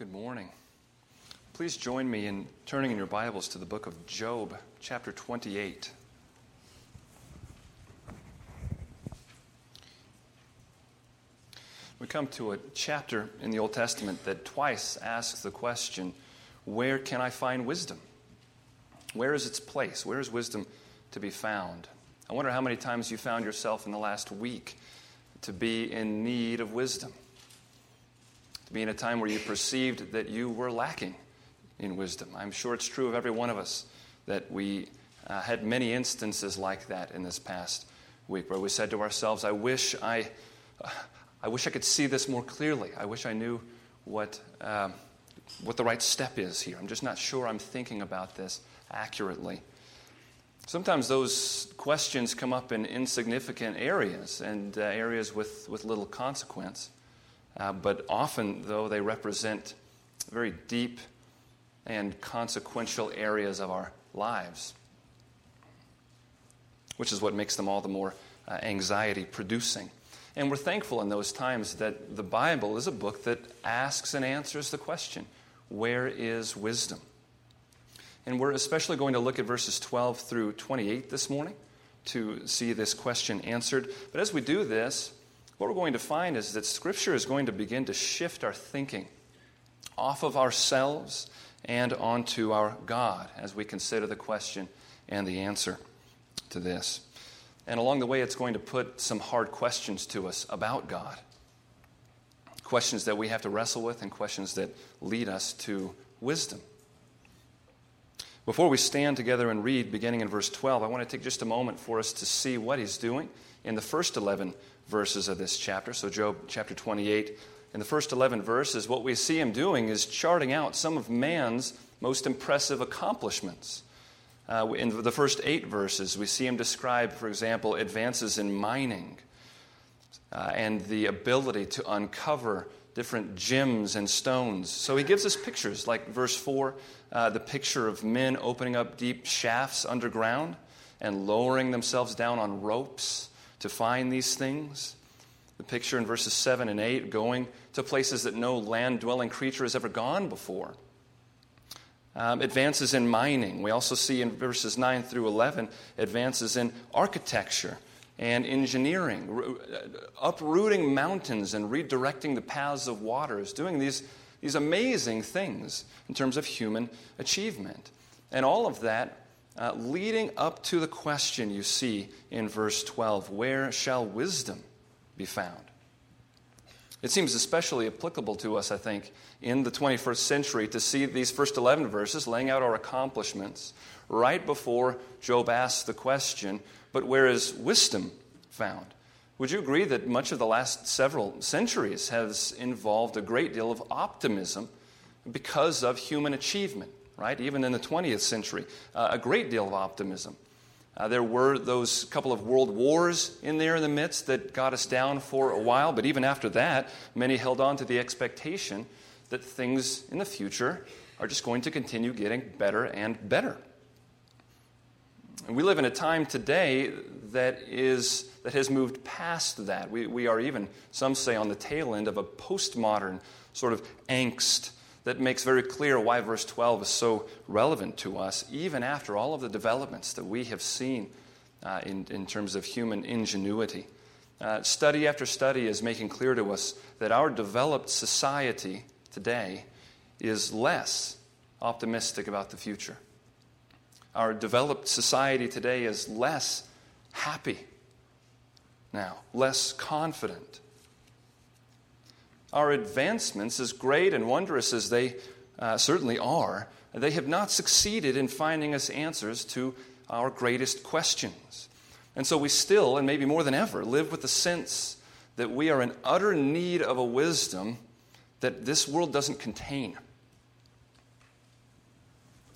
Good morning. Please join me in turning in your Bibles to the book of Job, chapter 28. We come to a chapter in the Old Testament that twice asks the question where can I find wisdom? Where is its place? Where is wisdom to be found? I wonder how many times you found yourself in the last week to be in need of wisdom to be in a time where you perceived that you were lacking in wisdom. I'm sure it's true of every one of us that we uh, had many instances like that in this past week where we said to ourselves, I wish I, uh, I wish I could see this more clearly. I wish I knew what, uh, what the right step is here. I'm just not sure I'm thinking about this accurately. Sometimes those questions come up in insignificant areas and uh, areas with, with little consequence. Uh, but often, though, they represent very deep and consequential areas of our lives, which is what makes them all the more uh, anxiety producing. And we're thankful in those times that the Bible is a book that asks and answers the question where is wisdom? And we're especially going to look at verses 12 through 28 this morning to see this question answered. But as we do this, what we're going to find is that Scripture is going to begin to shift our thinking off of ourselves and onto our God as we consider the question and the answer to this. And along the way, it's going to put some hard questions to us about God. Questions that we have to wrestle with and questions that lead us to wisdom. Before we stand together and read, beginning in verse 12, I want to take just a moment for us to see what he's doing in the first 11 verses of this chapter. So, Job chapter 28, in the first 11 verses, what we see him doing is charting out some of man's most impressive accomplishments. Uh, in the first eight verses, we see him describe, for example, advances in mining uh, and the ability to uncover different gems and stones. So he gives us pictures, like verse 4, uh, the picture of men opening up deep shafts underground and lowering themselves down on ropes to find these things. The picture in verses 7 and 8 going to places that no land dwelling creature has ever gone before. Um, advances in mining. We also see in verses 9 through 11 advances in architecture and engineering, uh, uprooting mountains and redirecting the paths of waters, doing these, these amazing things in terms of human achievement. And all of that uh, leading up to the question you see in verse 12 where shall wisdom be found? It seems especially applicable to us, I think, in the 21st century to see these first 11 verses laying out our accomplishments right before Job asks the question, but where is wisdom found? Would you agree that much of the last several centuries has involved a great deal of optimism because of human achievement? Right? Even in the 20th century, uh, a great deal of optimism. Uh, there were those couple of world wars in there in the midst that got us down for a while, but even after that, many held on to the expectation that things in the future are just going to continue getting better and better. And we live in a time today that, is, that has moved past that. We, we are even, some say, on the tail end of a postmodern sort of angst that makes very clear why verse 12 is so relevant to us, even after all of the developments that we have seen uh, in, in terms of human ingenuity. Uh, study after study is making clear to us that our developed society today is less optimistic about the future. Our developed society today is less happy now, less confident, our advancements, as great and wondrous as they uh, certainly are, they have not succeeded in finding us answers to our greatest questions. And so we still, and maybe more than ever, live with the sense that we are in utter need of a wisdom that this world doesn't contain.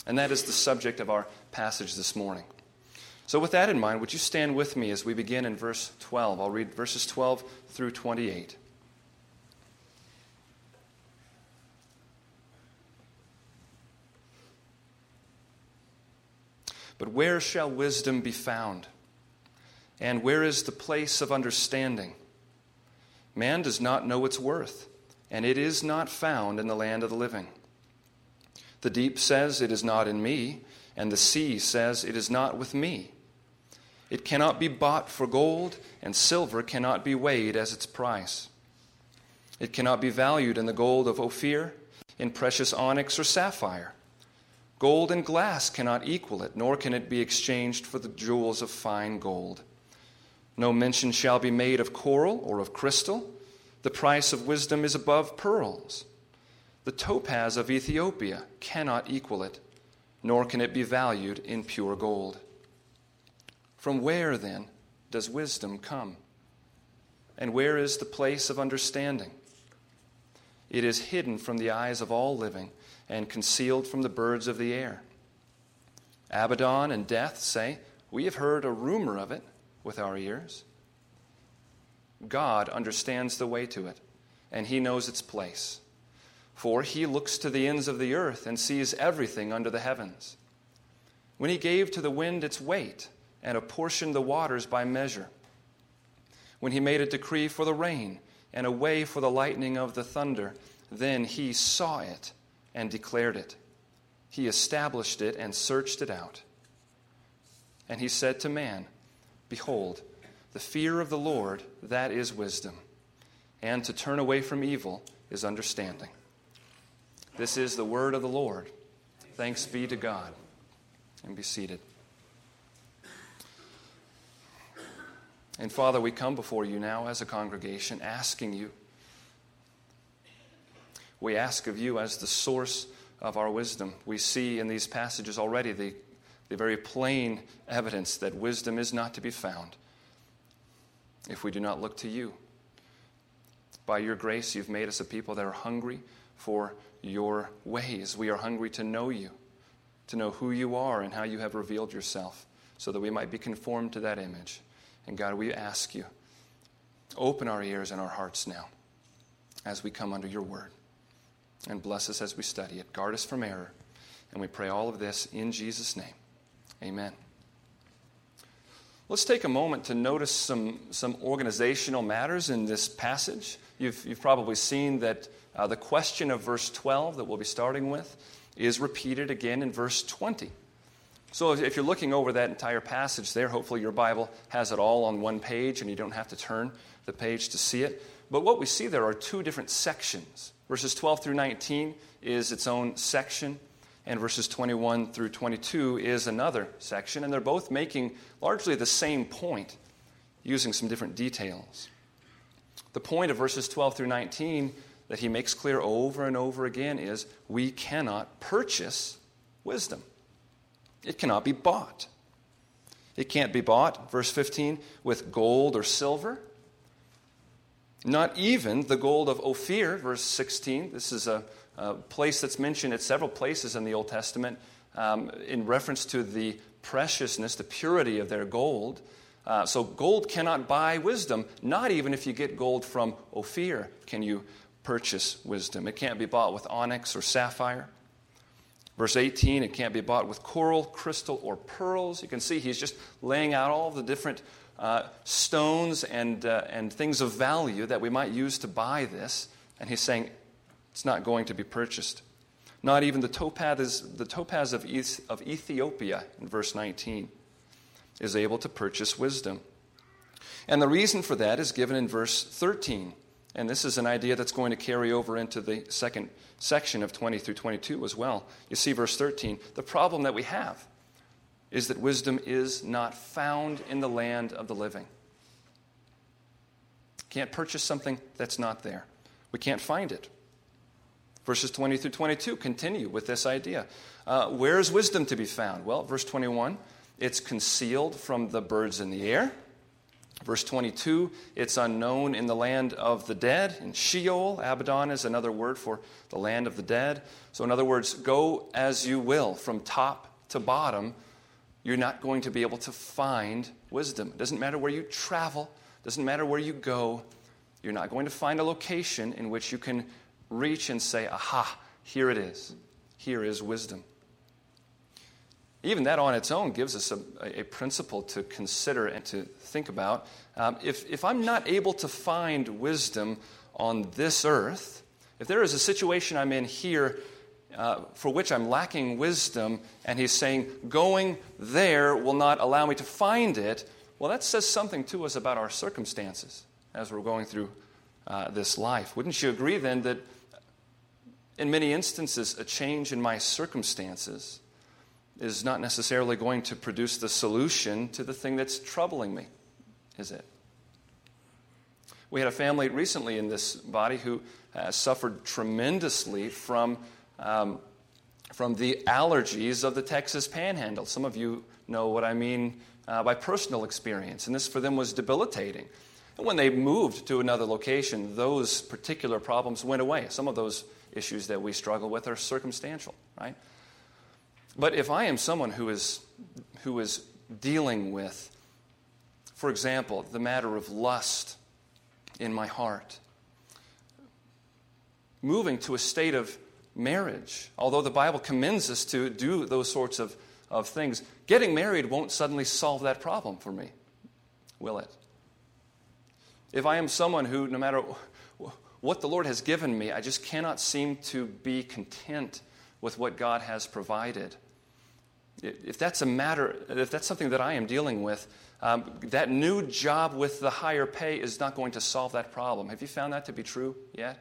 And that is the subject of our passage this morning. So, with that in mind, would you stand with me as we begin in verse 12? I'll read verses 12 through 28. But where shall wisdom be found? And where is the place of understanding? Man does not know its worth, and it is not found in the land of the living. The deep says, It is not in me, and the sea says, It is not with me. It cannot be bought for gold, and silver cannot be weighed as its price. It cannot be valued in the gold of Ophir, in precious onyx or sapphire. Gold and glass cannot equal it, nor can it be exchanged for the jewels of fine gold. No mention shall be made of coral or of crystal. The price of wisdom is above pearls. The topaz of Ethiopia cannot equal it, nor can it be valued in pure gold. From where, then, does wisdom come? And where is the place of understanding? It is hidden from the eyes of all living and concealed from the birds of the air. Abaddon and death say, We have heard a rumor of it with our ears. God understands the way to it, and he knows its place. For he looks to the ends of the earth and sees everything under the heavens. When he gave to the wind its weight and apportioned the waters by measure, when he made a decree for the rain and a way for the lightning of the thunder, then he saw it and declared it. He established it and searched it out. And he said to man, Behold, the fear of the Lord, that is wisdom, and to turn away from evil is understanding. This is the word of the Lord. Thanks be to God. And be seated. And Father, we come before you now as a congregation asking you we ask of you as the source of our wisdom. We see in these passages already the, the very plain evidence that wisdom is not to be found if we do not look to you. By your grace, you've made us a people that are hungry for your ways. We are hungry to know you, to know who you are and how you have revealed yourself, so that we might be conformed to that image. And God, we ask you, open our ears and our hearts now as we come under your word and bless us as we study it. Guard us from error. And we pray all of this in Jesus' name. Amen. Let's take a moment to notice some, some organizational matters in this passage. You've, you've probably seen that uh, the question of verse 12 that we'll be starting with is repeated again in verse 20. So if, if you're looking over that entire passage there, hopefully your Bible has it all on one page and you don't have to turn the page to see it. But what we see there are two different sections. Verses 12 through 19 is its own section, and verses 21 through 22 is another section, and they're both making largely the same point, using some different details. The point of verses 12 through 19 that he makes clear over and over again is we cannot purchase wisdom. It cannot be bought. It can't be bought, verse 15, with gold or silver not even the gold of Ophir, verse 16. This is a, a place that's mentioned at several places in the Old Testament um, in reference to the preciousness, the purity of their gold. Uh, so, gold cannot buy wisdom. Not even if you get gold from Ophir can you purchase wisdom. It can't be bought with onyx or sapphire. Verse 18, it can't be bought with coral, crystal, or pearls. You can see he's just laying out all the different uh, stones and, uh, and things of value that we might use to buy this. And he's saying it's not going to be purchased. Not even the topaz, the topaz of, of Ethiopia, in verse 19, is able to purchase wisdom. And the reason for that is given in verse 13. And this is an idea that's going to carry over into the second section of 20 through 22 as well. You see, verse 13, the problem that we have is that wisdom is not found in the land of the living. Can't purchase something that's not there. We can't find it. Verses 20 through 22 continue with this idea. Uh, where is wisdom to be found? Well, verse 21, it's concealed from the birds in the air. Verse 22, it's unknown in the land of the dead. In Sheol, Abaddon is another word for the land of the dead. So, in other words, go as you will from top to bottom you're not going to be able to find wisdom. It doesn't matter where you travel, doesn't matter where you go. You're not going to find a location in which you can reach and say, aha, here it is. Here is wisdom. Even that on its own gives us a, a principle to consider and to think about. Um, if, if I'm not able to find wisdom on this earth, if there is a situation I'm in here uh, for which I'm lacking wisdom, and he's saying, going there will not allow me to find it, well, that says something to us about our circumstances as we're going through uh, this life. Wouldn't you agree then that in many instances, a change in my circumstances is not necessarily going to produce the solution to the thing that's troubling me, is it? We had a family recently in this body who uh, suffered tremendously from, um, from the allergies of the Texas panhandle. Some of you know what I mean uh, by personal experience, and this for them was debilitating. And when they moved to another location, those particular problems went away. Some of those issues that we struggle with are circumstantial, right? But if I am someone who is, who is dealing with, for example, the matter of lust in my heart, moving to a state of marriage, although the Bible commends us to do those sorts of, of things, getting married won't suddenly solve that problem for me, will it? If I am someone who, no matter what the Lord has given me, I just cannot seem to be content with what God has provided. If that's a matter, if that's something that I am dealing with, um, that new job with the higher pay is not going to solve that problem. Have you found that to be true yet?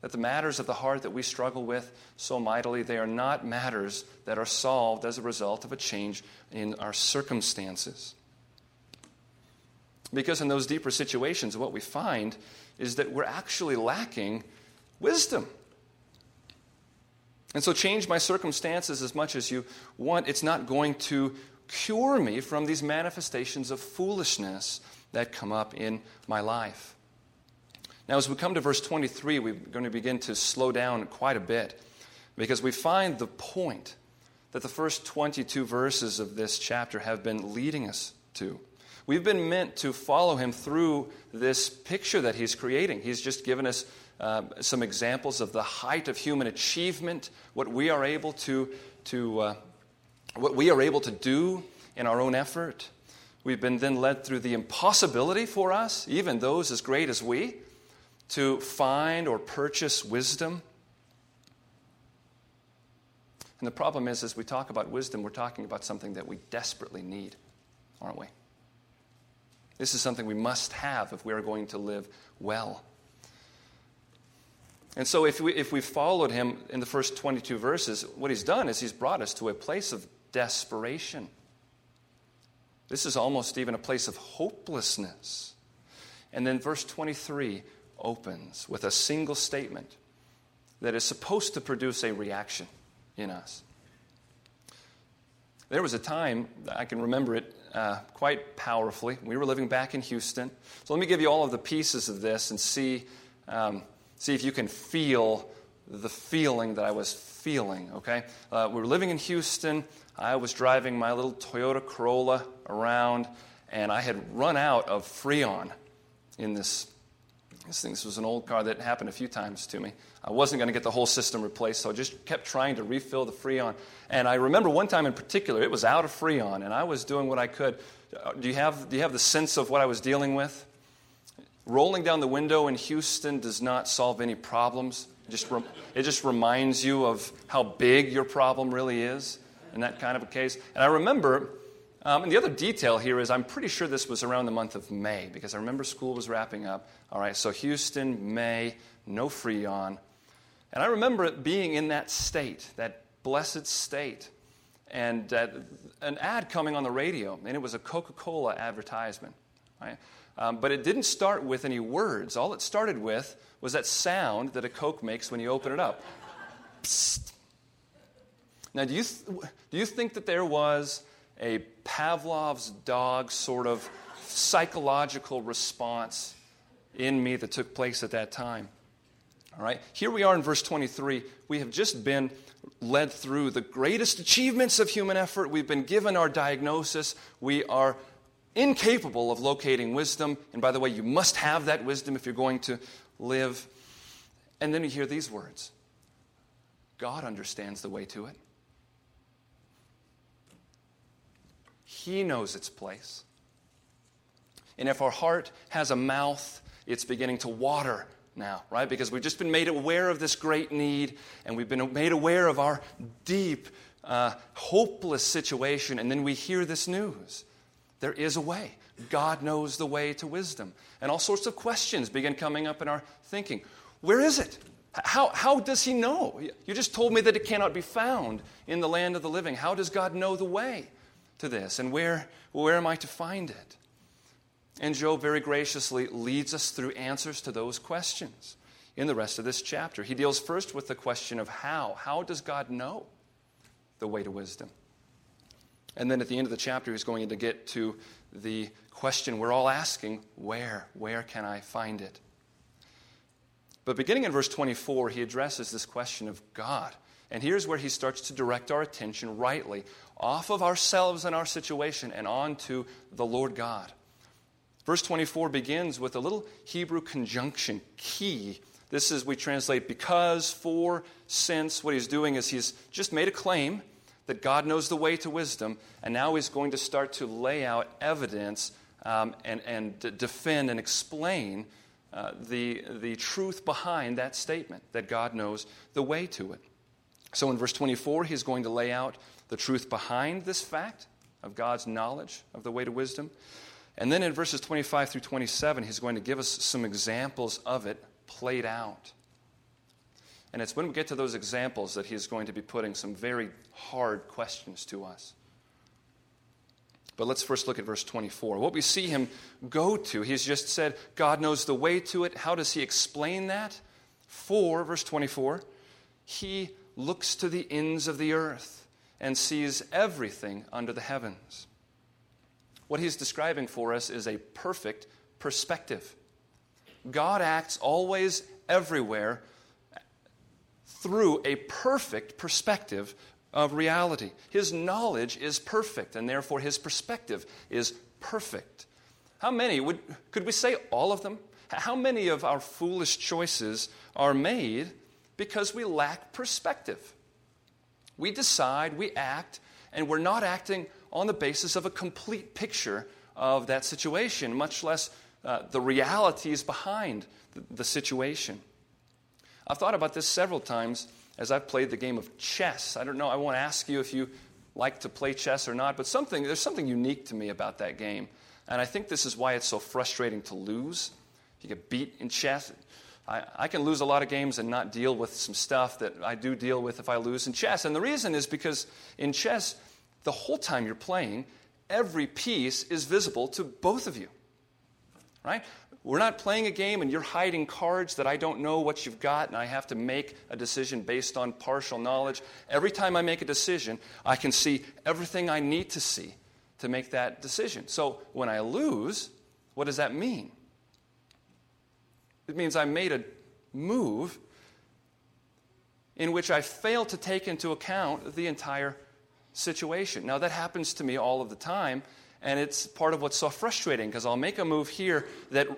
That the matters of the heart that we struggle with so mightily, they are not matters that are solved as a result of a change in our circumstances. Because in those deeper situations, what we find is that we're actually lacking wisdom. And so, change my circumstances as much as you want. It's not going to cure me from these manifestations of foolishness that come up in my life. Now, as we come to verse 23, we're going to begin to slow down quite a bit because we find the point that the first 22 verses of this chapter have been leading us to. We've been meant to follow him through this picture that he's creating. He's just given us uh, some examples of the height of human achievement, what we are able to, to uh, what we are able to do in our own effort. We've been then led through the impossibility for us, even those as great as we, to find or purchase wisdom. And the problem is, as we talk about wisdom, we're talking about something that we desperately need, aren't we? This is something we must have if we are going to live well. And so, if we, if we followed him in the first 22 verses, what he's done is he's brought us to a place of desperation. This is almost even a place of hopelessness. And then verse 23 opens with a single statement that is supposed to produce a reaction in us. There was a time, I can remember it uh, quite powerfully. We were living back in Houston. So let me give you all of the pieces of this and see, um, see if you can feel the feeling that I was feeling, okay? Uh, we were living in Houston. I was driving my little Toyota Corolla around, and I had run out of Freon in this this thing. This was an old car that happened a few times to me. I wasn't going to get the whole system replaced, so I just kept trying to refill the Freon. And I remember one time in particular, it was out of Freon, and I was doing what I could. Uh, do you have, do you have the sense of what I was dealing with? Rolling down the window in Houston does not solve any problems. It just, it just reminds you of how big your problem really is in that kind of a case. And I remember um, and the other detail here is I'm pretty sure this was around the month of May because I remember school was wrapping up. All right, so Houston, May, no Freon. And I remember it being in that state, that blessed state, and uh, an ad coming on the radio, and it was a Coca Cola advertisement. Right? Um, but it didn't start with any words. All it started with was that sound that a Coke makes when you open it up. Psst. Now, do you, th- do you think that there was a Pavlov's dog sort of psychological response in me that took place at that time. All right, here we are in verse 23. We have just been led through the greatest achievements of human effort. We've been given our diagnosis. We are incapable of locating wisdom. And by the way, you must have that wisdom if you're going to live. And then you hear these words God understands the way to it. He knows its place. And if our heart has a mouth, it's beginning to water now, right? Because we've just been made aware of this great need and we've been made aware of our deep, uh, hopeless situation, and then we hear this news. There is a way. God knows the way to wisdom. And all sorts of questions begin coming up in our thinking. Where is it? How, how does he know? You just told me that it cannot be found in the land of the living. How does God know the way to this? And where, where am I to find it? And Job very graciously leads us through answers to those questions in the rest of this chapter. He deals first with the question of how. How does God know the way to wisdom? And then at the end of the chapter, he's going to get to the question we're all asking where? Where can I find it? But beginning in verse 24, he addresses this question of God. And here's where he starts to direct our attention rightly off of ourselves and our situation and on to the Lord God. Verse 24 begins with a little Hebrew conjunction, key. This is, we translate because, for, since. What he's doing is he's just made a claim that God knows the way to wisdom, and now he's going to start to lay out evidence um, and, and d- defend and explain uh, the, the truth behind that statement that God knows the way to it. So in verse 24, he's going to lay out the truth behind this fact of God's knowledge of the way to wisdom. And then in verses 25 through 27, he's going to give us some examples of it played out. And it's when we get to those examples that he's going to be putting some very hard questions to us. But let's first look at verse 24. What we see him go to, he's just said, God knows the way to it. How does he explain that? For, verse 24, he looks to the ends of the earth and sees everything under the heavens. What he's describing for us is a perfect perspective. God acts always, everywhere, through a perfect perspective of reality. His knowledge is perfect, and therefore his perspective is perfect. How many would could we say all of them? How many of our foolish choices are made because we lack perspective? We decide, we act, and we're not acting on the basis of a complete picture of that situation, much less uh, the realities behind the, the situation. I've thought about this several times as I've played the game of chess. I don't know, I won't ask you if you like to play chess or not, but something, there's something unique to me about that game. And I think this is why it's so frustrating to lose. You get beat in chess. I, I can lose a lot of games and not deal with some stuff that I do deal with if I lose in chess. And the reason is because in chess, the whole time you're playing, every piece is visible to both of you. Right? We're not playing a game and you're hiding cards that I don't know what you've got and I have to make a decision based on partial knowledge. Every time I make a decision, I can see everything I need to see to make that decision. So when I lose, what does that mean? It means I made a move in which I failed to take into account the entire situation. Now, that happens to me all of the time, and it's part of what's so frustrating because I'll make a move here that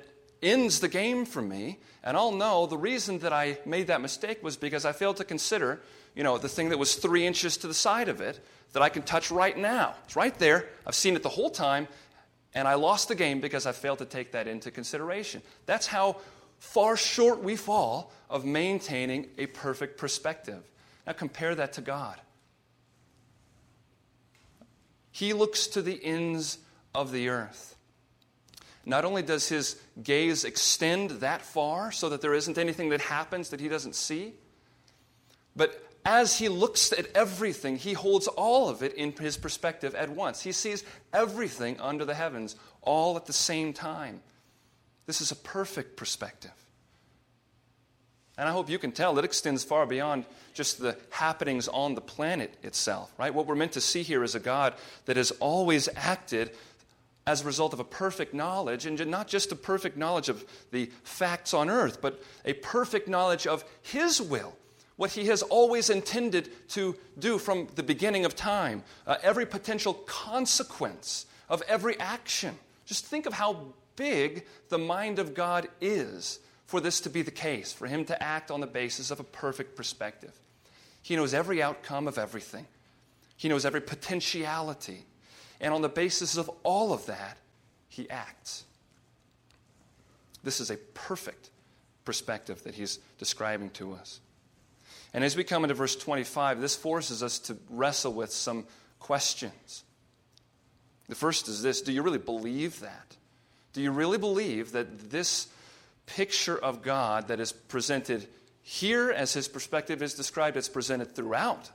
ends the game for me, and I'll know the reason that I made that mistake was because I failed to consider, you know, the thing that was three inches to the side of it that I can touch right now. It's right there. I've seen it the whole time, and I lost the game because I failed to take that into consideration. That's how far short we fall of maintaining a perfect perspective. Now compare that to God. He looks to the ends of the earth. Not only does his gaze extend that far so that there isn't anything that happens that he doesn't see, but as he looks at everything, he holds all of it in his perspective at once. He sees everything under the heavens all at the same time. This is a perfect perspective. And I hope you can tell it extends far beyond just the happenings on the planet itself, right? What we're meant to see here is a God that has always acted as a result of a perfect knowledge, and not just a perfect knowledge of the facts on earth, but a perfect knowledge of His will, what He has always intended to do from the beginning of time, uh, every potential consequence of every action. Just think of how big the mind of God is for this to be the case, for Him to act on the basis of a perfect perspective. He knows every outcome of everything, He knows every potentiality and on the basis of all of that, he acts. This is a perfect perspective that he's describing to us. And as we come into verse 25, this forces us to wrestle with some questions. The first is this Do you really believe that? Do you really believe that this picture of God that is presented here as his perspective is described, it's presented throughout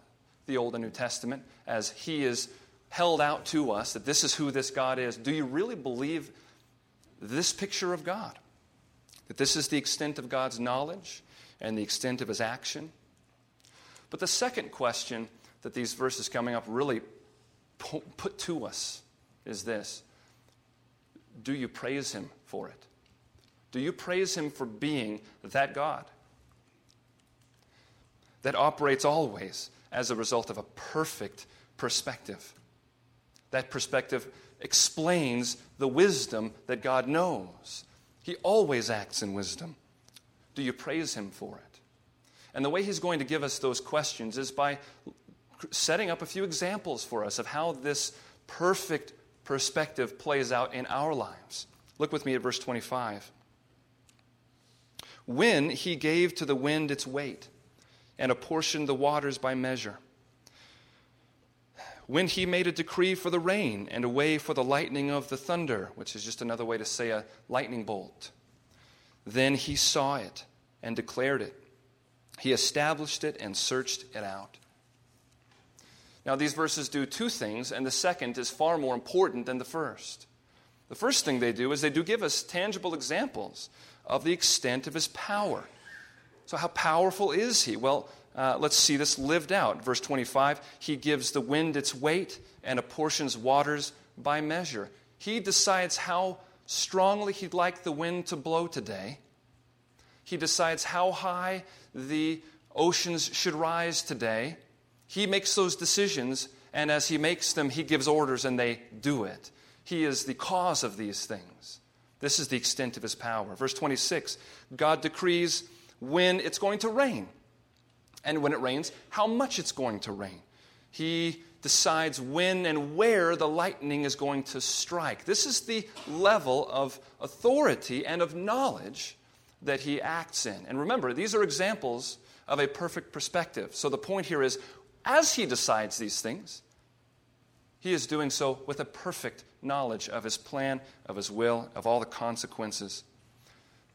the Old and New Testament as he is held out to us, that this is who this God is? Do you really believe this picture of God? That this is the extent of God's knowledge and the extent of his action? But the second question that these verses coming up really put to us is this Do you praise him for it? Do you praise him for being that God that operates always as a result of a perfect perspective? That perspective explains the wisdom that God knows. He always acts in wisdom. Do you praise him for it? And the way he's going to give us those questions is by setting up a few examples for us of how this perfect perspective plays out in our lives. Look with me at verse 25. When he gave to the wind its weight and apportioned the waters by measure, when he made a decree for the rain and a way for the lightning of the thunder, which is just another way to say a lightning bolt, then he saw it and declared it. He established it and searched it out. Now, these verses do two things, and the second is far more important than the first. The first thing they do is they do give us tangible examples of the extent of his power. So, how powerful is he? Well, uh, let's see this lived out. Verse 25 He gives the wind its weight and apportions waters by measure. He decides how strongly he'd like the wind to blow today. He decides how high the oceans should rise today. He makes those decisions, and as he makes them, he gives orders and they do it. He is the cause of these things. This is the extent of his power. Verse 26 God decrees when it's going to rain, and when it rains, how much it's going to rain. He decides when and where the lightning is going to strike. This is the level of authority and of knowledge that he acts in. And remember, these are examples of a perfect perspective. So the point here is as he decides these things, he is doing so with a perfect knowledge of his plan, of his will, of all the consequences.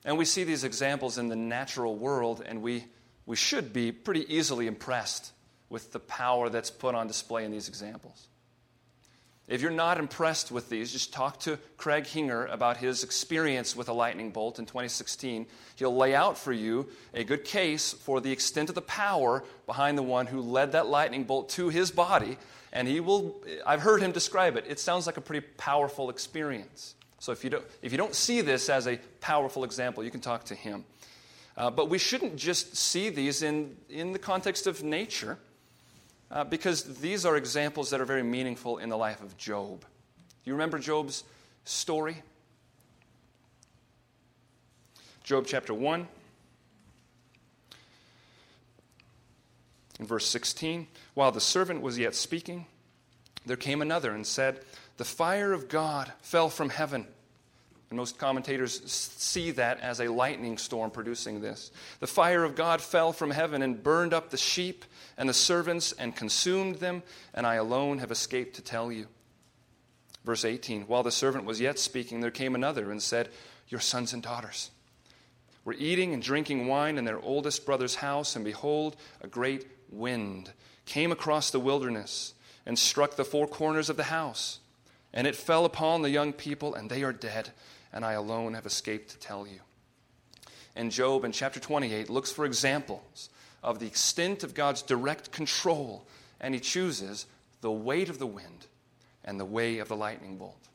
And we see these examples in the natural world, and we, we should be pretty easily impressed with the power that's put on display in these examples. If you're not impressed with these, just talk to Craig Hinger about his experience with a lightning bolt in 2016. He'll lay out for you a good case for the extent of the power behind the one who led that lightning bolt to his body. And he will, I've heard him describe it. It sounds like a pretty powerful experience. So if you don't, if you don't see this as a powerful example, you can talk to him. Uh, but we shouldn't just see these in, in the context of nature. Uh, because these are examples that are very meaningful in the life of Job. Do you remember Job's story? Job chapter 1, in verse 16. While the servant was yet speaking, there came another and said, The fire of God fell from heaven and most commentators see that as a lightning storm producing this. The fire of God fell from heaven and burned up the sheep and the servants and consumed them, and I alone have escaped to tell you. Verse 18 While the servant was yet speaking, there came another and said, Your sons and daughters were eating and drinking wine in their oldest brother's house, and behold, a great wind came across the wilderness and struck the four corners of the house. And it fell upon the young people, and they are dead and I alone have escaped to tell you. And Job in chapter 28 looks for examples of the extent of God's direct control, and he chooses the weight of the wind and the way of the lightning bolt.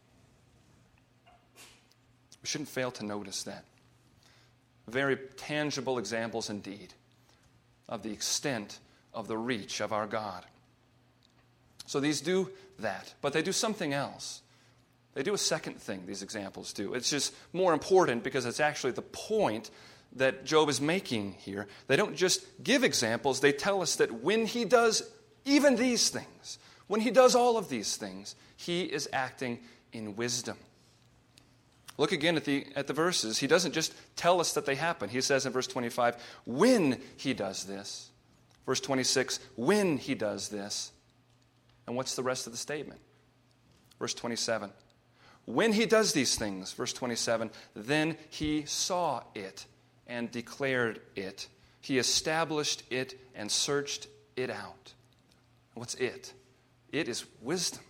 We shouldn't fail to notice that. Very tangible examples indeed of the extent of the reach of our God. So these do that, but they do something else. They do a second thing, these examples do. It's just more important because it's actually the point that Job is making here. They don't just give examples, they tell us that when he does even these things, when he does all of these things, he is acting in wisdom. Look again at the, at the verses. He doesn't just tell us that they happen. He says in verse 25, when he does this. Verse 26, when he does this. And what's the rest of the statement? Verse 27, when he does these things, verse 27, then he saw it and declared it. He established it and searched it out. What's it? It is wisdom.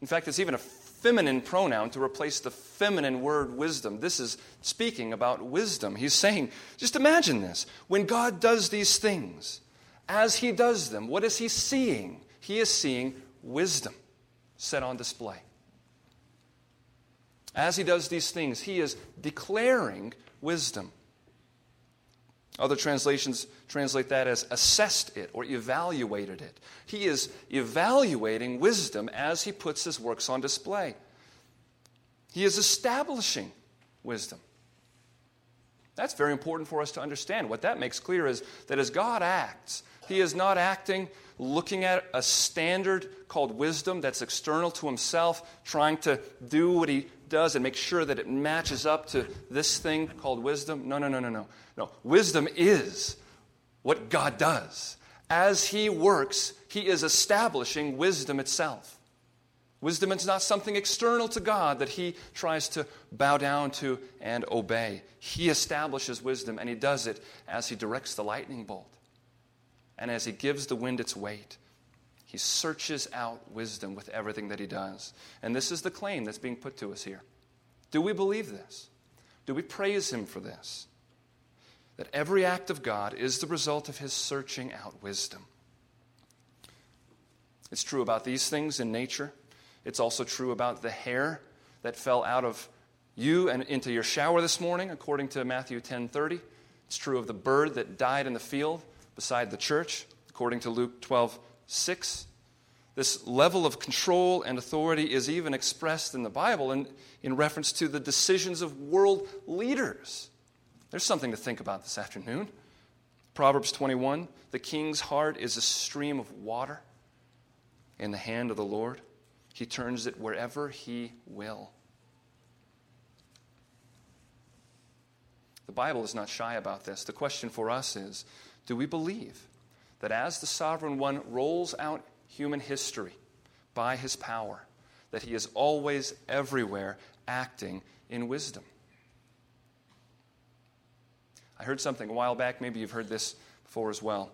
In fact, it's even a feminine pronoun to replace the feminine word wisdom. This is speaking about wisdom. He's saying, just imagine this. When God does these things, as he does them, what is he seeing? He is seeing wisdom set on display. As he does these things, he is declaring wisdom. Other translations translate that as assessed it or evaluated it. He is evaluating wisdom as he puts his works on display. He is establishing wisdom. That's very important for us to understand. What that makes clear is that as God acts, he is not acting looking at a standard called wisdom that's external to himself, trying to do what he does and make sure that it matches up to this thing called wisdom. No, no, no, no, no. No. Wisdom is what God does. As he works, he is establishing wisdom itself. Wisdom is not something external to God that he tries to bow down to and obey. He establishes wisdom, and he does it as he directs the lightning bolt and as he gives the wind its weight. He searches out wisdom with everything that he does. And this is the claim that's being put to us here. Do we believe this? Do we praise him for this? That every act of God is the result of his searching out wisdom. It's true about these things in nature. It's also true about the hair that fell out of you and into your shower this morning, according to Matthew 10:30. It's true of the bird that died in the field beside the church, according to Luke 12 6. This level of control and authority is even expressed in the Bible in, in reference to the decisions of world leaders. There's something to think about this afternoon. Proverbs 21 The king's heart is a stream of water in the hand of the Lord, he turns it wherever he will. The Bible is not shy about this. The question for us is do we believe that as the sovereign one rolls out human history by his power, that he is always everywhere acting in wisdom. I heard something a while back, maybe you've heard this before as well.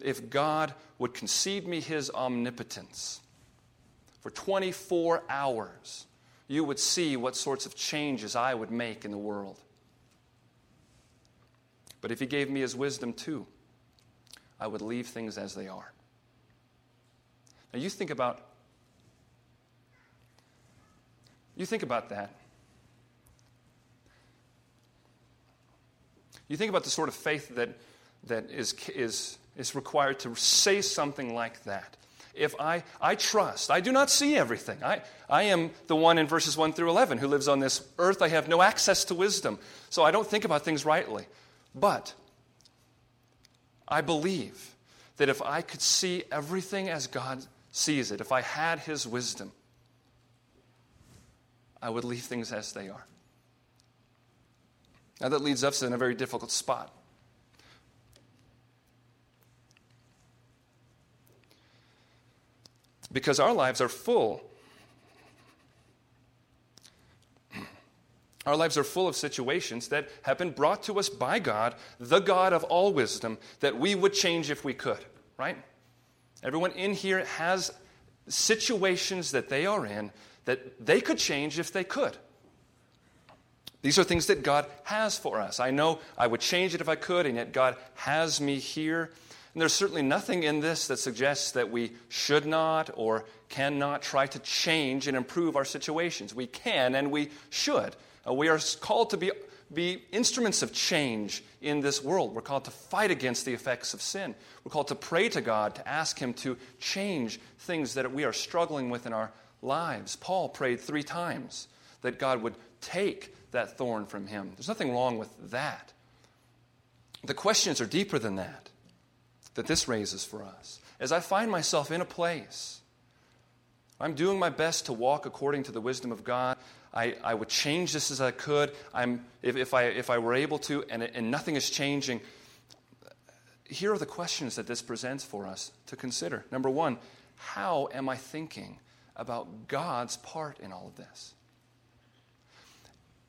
If God would concede me his omnipotence for 24 hours, you would see what sorts of changes I would make in the world. But if he gave me his wisdom too, I would leave things as they are. Now you think about you think about that. You think about the sort of faith that, that is, is, is required to say something like that. If I, I trust, I do not see everything. I, I am the one in verses 1 through 11 who lives on this earth. I have no access to wisdom, so I don't think about things rightly. But I believe that if I could see everything as God sees it, if I had His wisdom, I would leave things as they are. Now, that leads us in a very difficult spot. Because our lives are full. Our lives are full of situations that have been brought to us by God, the God of all wisdom, that we would change if we could, right? Everyone in here has situations that they are in that they could change if they could. These are things that God has for us. I know I would change it if I could, and yet God has me here. And there's certainly nothing in this that suggests that we should not or cannot try to change and improve our situations. We can and we should. Uh, we are called to be, be instruments of change in this world. We're called to fight against the effects of sin. We're called to pray to God, to ask Him to change things that we are struggling with in our lives. Paul prayed three times that God would take that thorn from him. There's nothing wrong with that. The questions are deeper than that, that this raises for us. As I find myself in a place I'm doing my best to walk according to the wisdom of God. I, I would change this as I could. I'm, if, if, I, if I were able to, and, and nothing is changing. Here are the questions that this presents for us to consider. Number one, how am I thinking about God's part in all of this?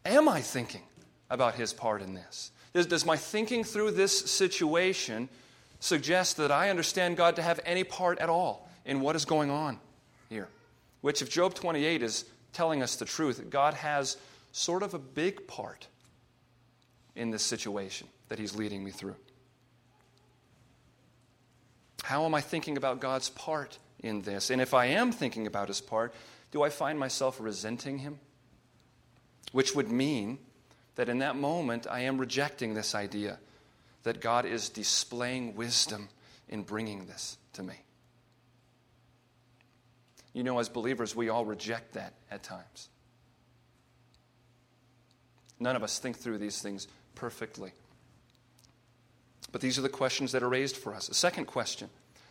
Am I thinking about His part in this? Does, does my thinking through this situation suggest that I understand God to have any part at all in what is going on here? Which, if Job 28 is telling us the truth, God has sort of a big part in this situation that He's leading me through. How am I thinking about God's part in this? And if I am thinking about His part, do I find myself resenting Him? Which would mean that in that moment I am rejecting this idea that God is displaying wisdom in bringing this to me. You know, as believers, we all reject that at times. None of us think through these things perfectly. But these are the questions that are raised for us. A second question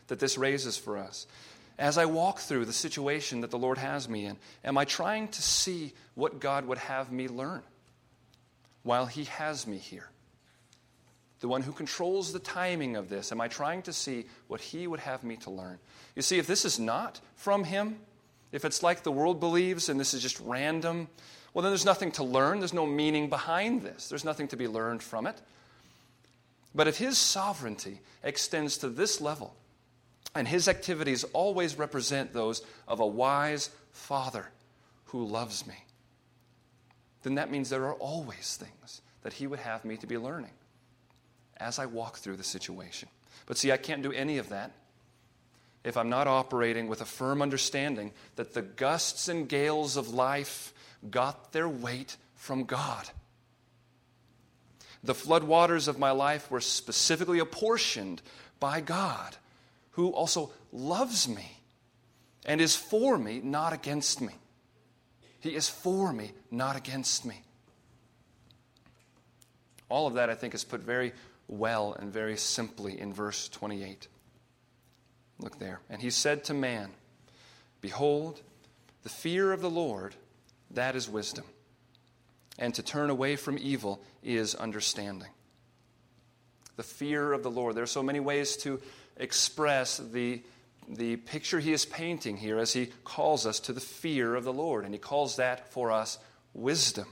that this raises for us as I walk through the situation that the Lord has me in, am I trying to see what God would have me learn while He has me here? The one who controls the timing of this, am I trying to see what He would have me to learn? You see, if this is not from Him, if it's like the world believes and this is just random, well, then there's nothing to learn. There's no meaning behind this, there's nothing to be learned from it. But if His sovereignty extends to this level, and his activities always represent those of a wise father who loves me. Then that means there are always things that he would have me to be learning as I walk through the situation. But see, I can't do any of that if I'm not operating with a firm understanding that the gusts and gales of life got their weight from God. The floodwaters of my life were specifically apportioned by God who also loves me and is for me, not against me. He is for me, not against me. All of that, I think, is put very well and very simply in verse 28. Look there. And he said to man, Behold, the fear of the Lord, that is wisdom, and to turn away from evil is understanding. The fear of the Lord. There are so many ways to express the, the picture he is painting here as he calls us to the fear of the Lord. And he calls that for us wisdom.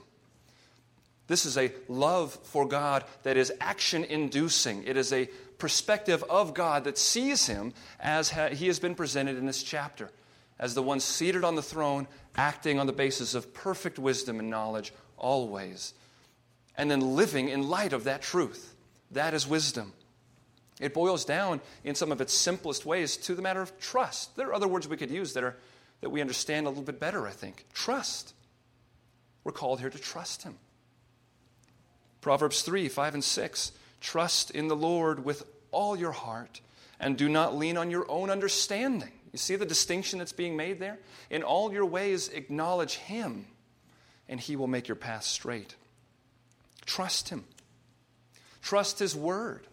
This is a love for God that is action inducing. It is a perspective of God that sees him as he has been presented in this chapter as the one seated on the throne, acting on the basis of perfect wisdom and knowledge always, and then living in light of that truth. That is wisdom. It boils down in some of its simplest ways to the matter of trust. There are other words we could use that, are, that we understand a little bit better, I think. Trust. We're called here to trust Him. Proverbs 3 5 and 6. Trust in the Lord with all your heart and do not lean on your own understanding. You see the distinction that's being made there? In all your ways, acknowledge Him, and He will make your path straight. Trust Him. Trust His Word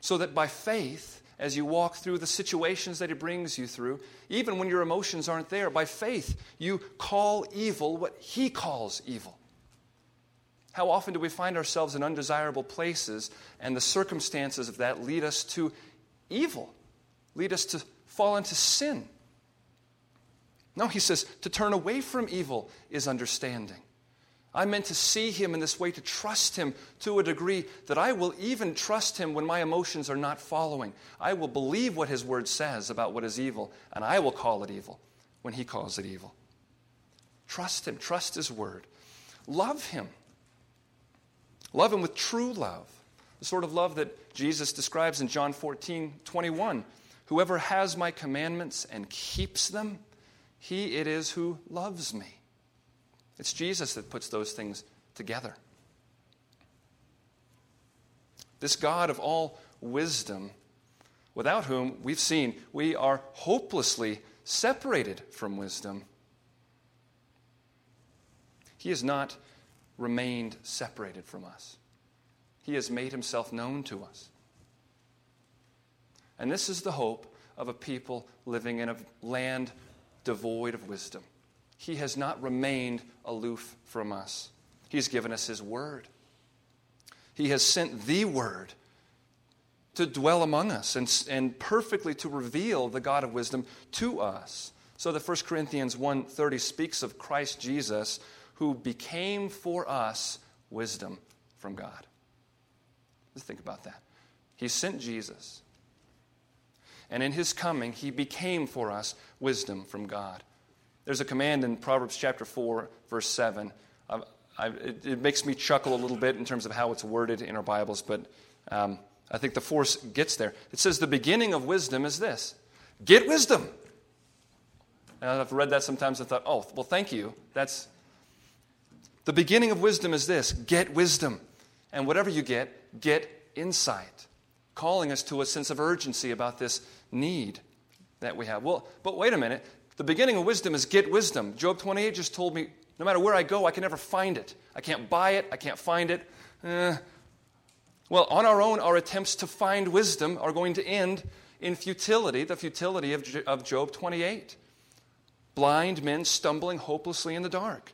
so that by faith, as you walk through the situations that He brings you through, even when your emotions aren't there, by faith, you call evil what He calls evil. How often do we find ourselves in undesirable places, and the circumstances of that lead us to evil, lead us to fall into sin? No, he says to turn away from evil is understanding. I'm meant to see him in this way, to trust him to a degree that I will even trust him when my emotions are not following. I will believe what his word says about what is evil, and I will call it evil when he calls it evil. Trust him, trust his word. Love him. Love him with true love, the sort of love that Jesus describes in John 14 21. Whoever has my commandments and keeps them, he it is who loves me. It's Jesus that puts those things together. This God of all wisdom, without whom we've seen we are hopelessly separated from wisdom, He is not remained separated from us. He has made Himself known to us. And this is the hope of a people living in a land devoid of wisdom. He has not remained aloof from us. He's given us His Word. He has sent the Word to dwell among us and, and perfectly to reveal the God of wisdom to us. So the 1 Corinthians 1.30 speaks of Christ Jesus who became for us wisdom from God. Let's think about that. He sent Jesus. And in his coming, he became for us wisdom from God. There's a command in Proverbs chapter 4, verse 7. I, I, it, it, makes me chuckle a little bit in terms of how it's worded in our Bibles, but um, I think the force gets there. It says, The beginning of wisdom is this get wisdom. And I've read that sometimes and thought, oh, well, thank you. That's the beginning of wisdom is this get wisdom. And whatever you get, get insight, calling us to a sense of urgency about this need that we have. Well, but wait a minute. The beginning of wisdom is get wisdom. Job 28 just told me no matter where I go, I can never find it. I can't buy it, I can't find it. Eh. Well, on our own, our attempts to find wisdom are going to end in futility, the futility of, of Job 28. Blind men stumbling hopelessly in the dark.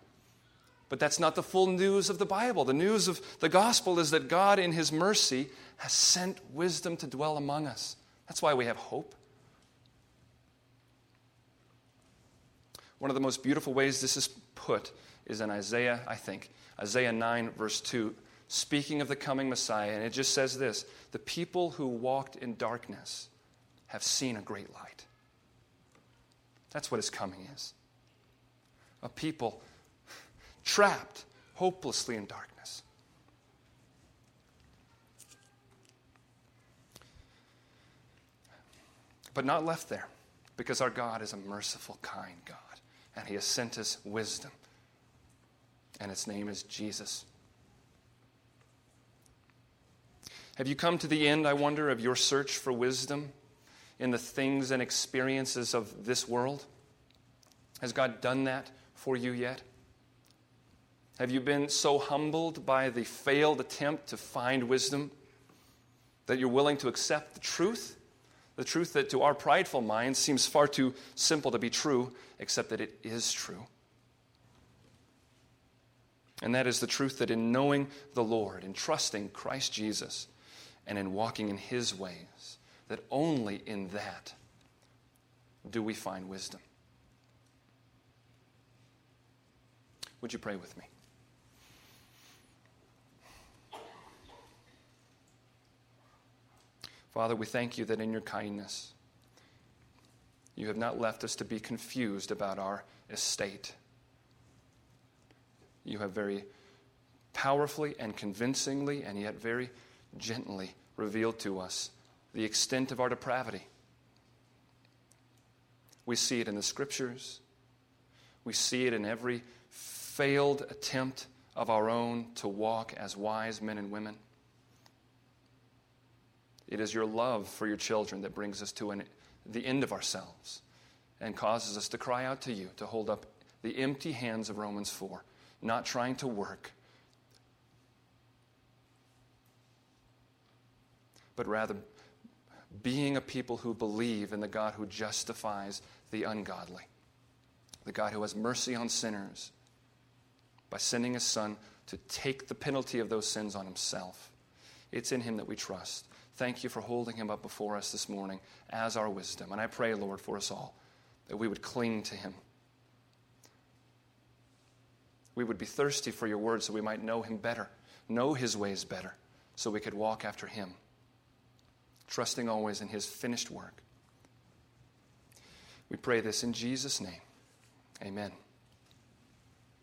But that's not the full news of the Bible. The news of the gospel is that God, in His mercy, has sent wisdom to dwell among us. That's why we have hope. One of the most beautiful ways this is put is in Isaiah, I think, Isaiah 9, verse 2, speaking of the coming Messiah. And it just says this The people who walked in darkness have seen a great light. That's what his coming is. A people trapped hopelessly in darkness. But not left there, because our God is a merciful, kind God, and He has sent us wisdom, and its name is Jesus. Have you come to the end, I wonder, of your search for wisdom in the things and experiences of this world? Has God done that for you yet? Have you been so humbled by the failed attempt to find wisdom that you're willing to accept the truth? The truth that to our prideful minds seems far too simple to be true, except that it is true. And that is the truth that in knowing the Lord, in trusting Christ Jesus, and in walking in His ways, that only in that do we find wisdom. Would you pray with me? Father, we thank you that in your kindness, you have not left us to be confused about our estate. You have very powerfully and convincingly, and yet very gently, revealed to us the extent of our depravity. We see it in the scriptures, we see it in every failed attempt of our own to walk as wise men and women. It is your love for your children that brings us to an, the end of ourselves and causes us to cry out to you to hold up the empty hands of Romans 4, not trying to work, but rather being a people who believe in the God who justifies the ungodly, the God who has mercy on sinners by sending his Son to take the penalty of those sins on himself. It's in him that we trust. Thank you for holding him up before us this morning as our wisdom. And I pray, Lord, for us all that we would cling to him. We would be thirsty for your word so we might know him better, know his ways better, so we could walk after him, trusting always in his finished work. We pray this in Jesus' name. Amen.